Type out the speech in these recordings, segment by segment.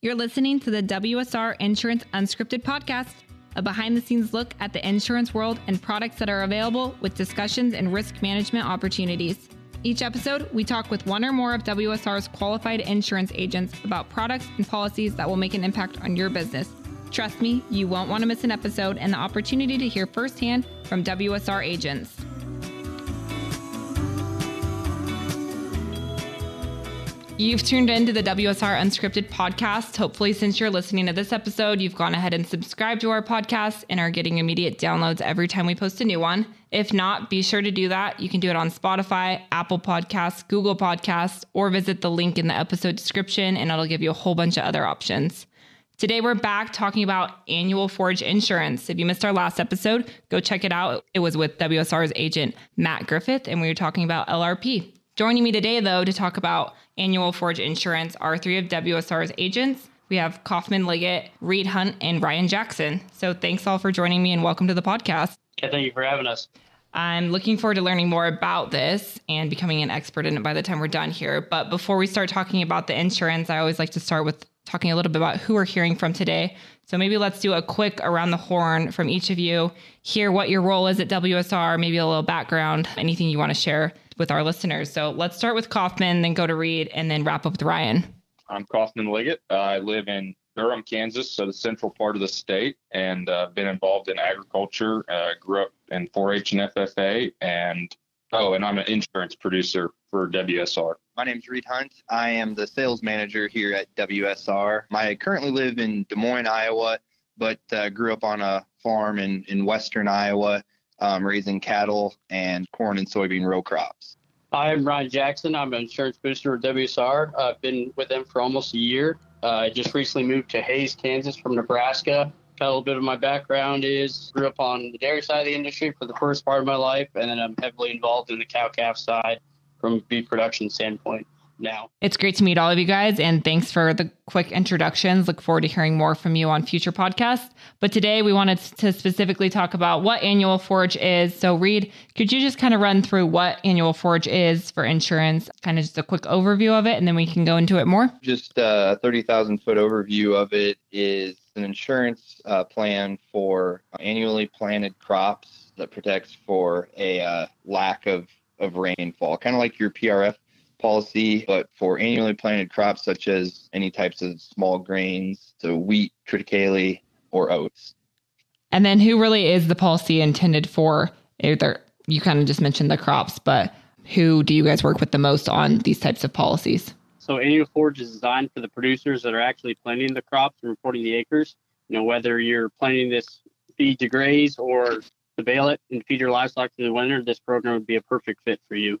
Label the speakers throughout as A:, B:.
A: You're listening to the WSR Insurance Unscripted Podcast, a behind the scenes look at the insurance world and products that are available with discussions and risk management opportunities. Each episode, we talk with one or more of WSR's qualified insurance agents about products and policies that will make an impact on your business. Trust me, you won't want to miss an episode and the opportunity to hear firsthand from WSR agents. You've tuned into the WSR Unscripted podcast. Hopefully, since you're listening to this episode, you've gone ahead and subscribed to our podcast and are getting immediate downloads every time we post a new one. If not, be sure to do that. You can do it on Spotify, Apple Podcasts, Google Podcasts, or visit the link in the episode description and it'll give you a whole bunch of other options. Today, we're back talking about annual Forage insurance. If you missed our last episode, go check it out. It was with WSR's agent, Matt Griffith, and we were talking about LRP. Joining me today, though, to talk about annual Forage insurance are three of WSR's agents. We have Kaufman Liggett, Reed Hunt, and Ryan Jackson. So thanks all for joining me and welcome to the podcast.
B: Yeah, thank you for having us.
A: I'm looking forward to learning more about this and becoming an expert in it by the time we're done here. But before we start talking about the insurance, I always like to start with talking a little bit about who we're hearing from today. So maybe let's do a quick around the horn from each of you, hear what your role is at WSR, maybe a little background, anything you want to share with our listeners. So let's start with Kaufman, then go to Reed, and then wrap up with Ryan.
C: I'm Kaufman Liggett. Uh, I live in Durham, Kansas, so the central part of the state, and uh, been involved in agriculture. Uh, grew up in 4-H and FFA, and oh, and I'm an insurance producer for WSR.
D: My name is Reed Hunt. I am the sales manager here at WSR. I currently live in Des Moines, Iowa, but uh, grew up on a farm in, in western Iowa, um, raising cattle and corn and soybean row crops.
B: I'm Ryan Jackson. I'm an insurance producer with WSR. I've been with them for almost a year. Uh, I just recently moved to Hays, Kansas from Nebraska. A little bit of my background is grew up on the dairy side of the industry for the first part of my life, and then I'm heavily involved in the cow calf side from a beef production standpoint now.
A: It's great to meet all of you guys, and thanks for the quick introductions. Look forward to hearing more from you on future podcasts. But today we wanted to specifically talk about what annual forage is. So, Reed, could you just kind of run through what annual forage is for insurance, kind of just a quick overview of it, and then we can go into it more?
D: Just a 30,000 foot overview of it is an insurance uh, plan for annually planted crops that protects for a uh, lack of, of rainfall, kind of like your PRF policy, but for annually planted crops such as any types of small grains, so wheat, triticale, or oats.
A: And then who really is the policy intended for? Either you kind of just mentioned the crops, but who do you guys work with the most on these types of policies?
B: So annual forage is designed for the producers that are actually planting the crops and reporting the acres. You know, whether you're planting this feed to graze or to bale it and feed your livestock through the winter, this program would be a perfect fit for you.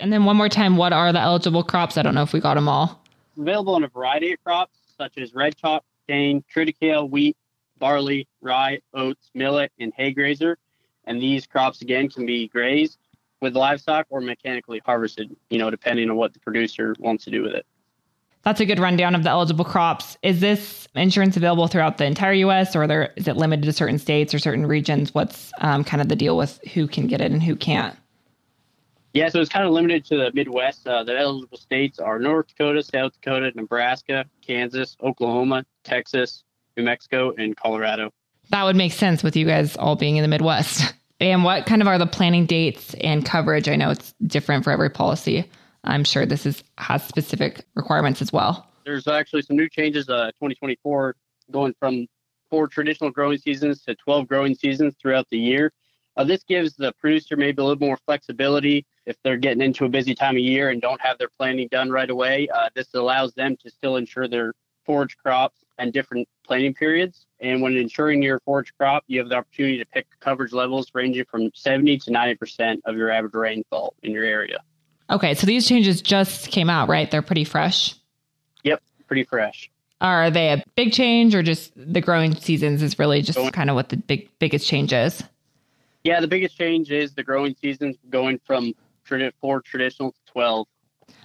A: And then one more time, what are the eligible crops? I don't know if we got them all.
B: Available in a variety of crops such as red top, cane, triticale, wheat, barley, rye, oats, millet, and hay grazer. And these crops again can be grazed with livestock or mechanically harvested, you know, depending on what the producer wants to do with it.
A: That's a good rundown of the eligible crops. Is this insurance available throughout the entire U.S. or there, is it limited to certain states or certain regions? What's um, kind of the deal with who can get it and who can't?
B: Yeah, so it's kind of limited to the Midwest. Uh, the eligible states are North Dakota, South Dakota, Nebraska, Kansas, Oklahoma, Texas, New Mexico, and Colorado.
A: That would make sense with you guys all being in the Midwest. And what kind of are the planning dates and coverage? I know it's different for every policy. I'm sure this is has specific requirements as well.
B: There's actually some new changes. Uh, 2024 going from four traditional growing seasons to 12 growing seasons throughout the year. Uh, this gives the producer maybe a little more flexibility if they're getting into a busy time of year and don't have their planning done right away. Uh, this allows them to still insure their forage crops and different planting periods. And when insuring your forage crop, you have the opportunity to pick coverage levels ranging from 70 to 90% of your average rainfall in your area.
A: Okay, so these changes just came out, right? They're pretty fresh.
B: Yep, pretty fresh.
A: Are they a big change or just the growing seasons is really just kind of what the big biggest change is?
B: Yeah, the biggest change is the growing seasons going from four traditional to 12.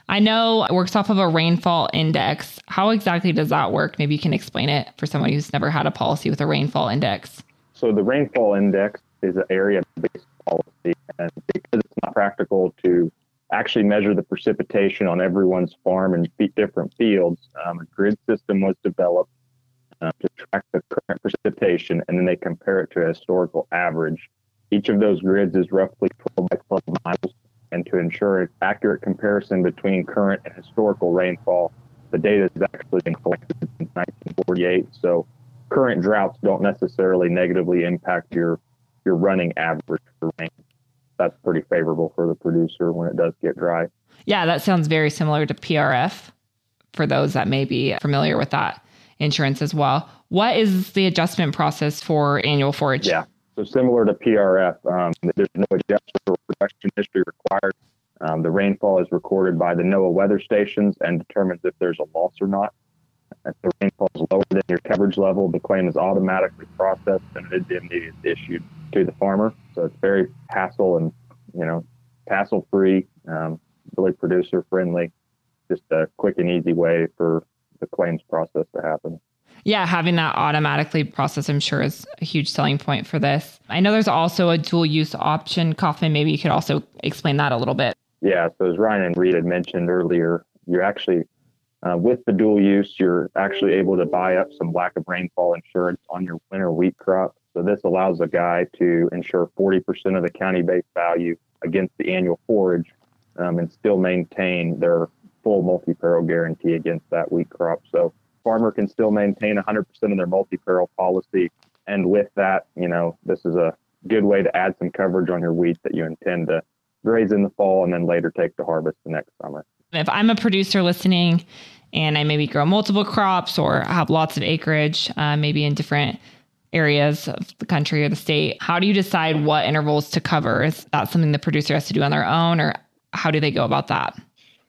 A: I know it works off of a rainfall index. How exactly does that work? Maybe you can explain it for someone who's never had a policy with a rainfall index.
E: So the rainfall index is an area-based policy, and because it's not practical to actually measure the precipitation on everyone's farm in different fields. Um, a grid system was developed uh, to track the current precipitation, and then they compare it to a historical average. Each of those grids is roughly 12 by 12 miles, and to ensure accurate comparison between current and historical rainfall, the data has actually been collected since 1948. So current droughts don't necessarily negatively impact your your running average for rain. That's pretty favorable for the producer when it does get dry.
A: Yeah, that sounds very similar to PRF for those that may be familiar with that insurance as well. What is the adjustment process for annual forage?
E: Yeah, so similar to PRF, um, there's no adjustment or history required. Um, the rainfall is recorded by the NOAA weather stations and determines if there's a loss or not. If the rainfall is lower than your coverage level, the claim is automatically processed and an indemnity is issued to the farmer. So it's very hassle and you know hassle free, um, really producer friendly, just a quick and easy way for the claims process to happen.
A: Yeah, having that automatically processed, I'm sure, is a huge selling point for this. I know there's also a dual use option. Kaufman, maybe you could also explain that a little bit.
E: Yeah, so as Ryan and Reed had mentioned earlier, you're actually uh, with the dual use, you're actually able to buy up some lack of rainfall insurance on your winter wheat crop. So this allows a guy to insure 40% of the county-based value against the annual forage um, and still maintain their full multi-peril guarantee against that wheat crop. So farmer can still maintain 100% of their multi-peril policy. And with that, you know, this is a good way to add some coverage on your wheat that you intend to graze in the fall and then later take to harvest the next summer.
A: If I'm a producer listening and I maybe grow multiple crops or have lots of acreage, uh, maybe in different areas of the country or the state, how do you decide what intervals to cover? Is that something the producer has to do on their own, or how do they go about that?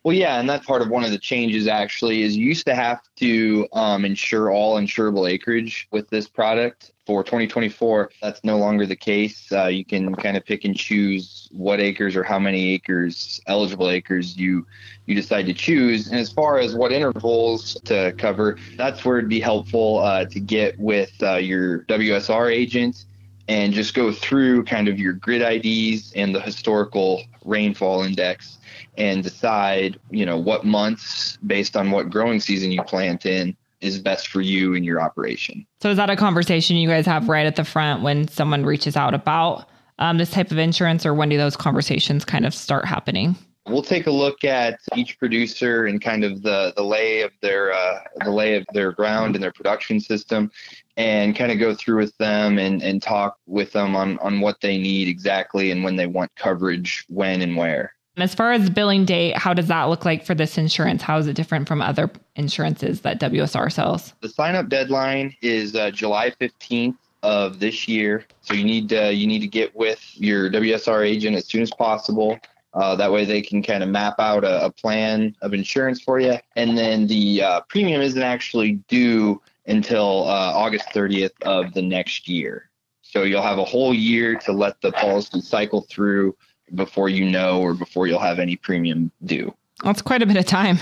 D: Well, yeah, and that's part of one of the changes actually is you used to have to um, insure all insurable acreage with this product. For 2024, that's no longer the case. Uh, you can kind of pick and choose what acres or how many acres, eligible acres, you you decide to choose. And as far as what intervals to cover, that's where it'd be helpful uh, to get with uh, your WSR agent and just go through kind of your grid IDs and the historical rainfall index and decide, you know, what months based on what growing season you plant in is best for you and your operation.
A: So is that a conversation you guys have right at the front when someone reaches out about um, this type of insurance, or when do those conversations kind of start happening?
D: We'll take a look at each producer and kind of the, the lay of their uh, the lay of their ground and their production system, and kind of go through with them and, and talk with them on, on what they need exactly and when they want coverage, when and where.
A: As far as billing date, how does that look like for this insurance? How is it different from other insurances that WSR sells?
D: The sign up deadline is uh, July 15th of this year. So you need to, you need to get with your WSR agent as soon as possible. Uh, that way they can kind of map out a, a, plan of insurance for you. And then the uh, premium isn't actually due until uh, August 30th of the next year. So you'll have a whole year to let the policy cycle through before you know or before you'll have any premium due.
A: That's quite a bit of time.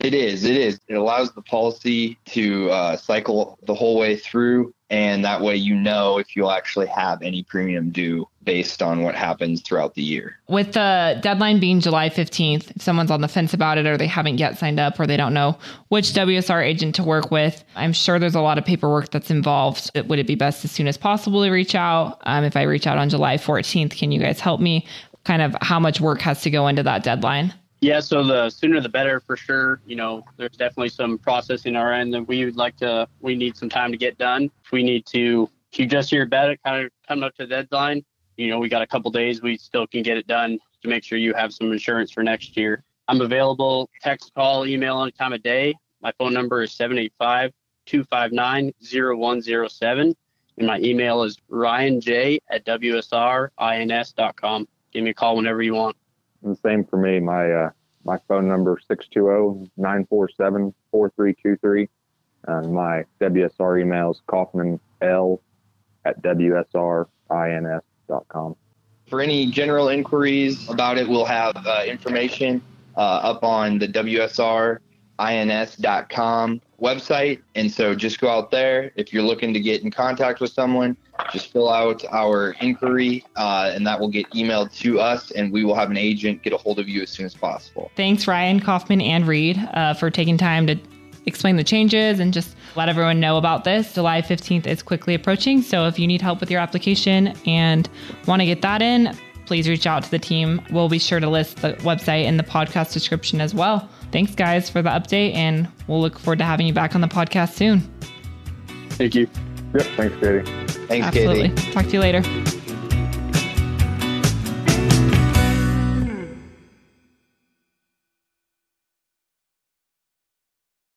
D: It is. It is. It allows the policy to uh, cycle the whole way through, and that way you know if you'll actually have any premium due based on what happens throughout the year.
A: With the deadline being July 15th, if someone's on the fence about it or they haven't yet signed up or they don't know which WSR agent to work with, I'm sure there's a lot of paperwork that's involved. Would it be best as soon as possible to reach out? Um, if I reach out on July 14th, can you guys help me? kind of how much work has to go into that deadline?
B: Yeah, so the sooner the better for sure. You know, there's definitely some processing our end that we would like to, we need some time to get done. If we need to, if you just hear about it kind of coming up to the deadline, you know, we got a couple days, we still can get it done to make sure you have some insurance for next year. I'm available text, call, email any time of day. My phone number is 785 259 0107. And my email is ryanj at wsrins.com give me a call whenever you want.
E: And same for me. My uh, my phone number 620-947-4323. And my WSR email is kaufmanl at wsrins.com.
D: For any general inquiries about it, we'll have uh, information uh, up on the WSR ins.com website. And so just go out there. If you're looking to get in contact with someone, just fill out our inquiry uh, and that will get emailed to us and we will have an agent get a hold of you as soon as possible.
A: Thanks, Ryan Kaufman and Reed, uh, for taking time to explain the changes and just let everyone know about this. July 15th is quickly approaching. So if you need help with your application and want to get that in, please reach out to the team. We'll be sure to list the website in the podcast description as well. Thanks, guys, for the update, and we'll look forward to having you back on the podcast soon.
B: Thank you.
C: Yep. Thanks, Katie.
D: Thanks,
A: Absolutely.
D: Katie.
A: Talk to you later.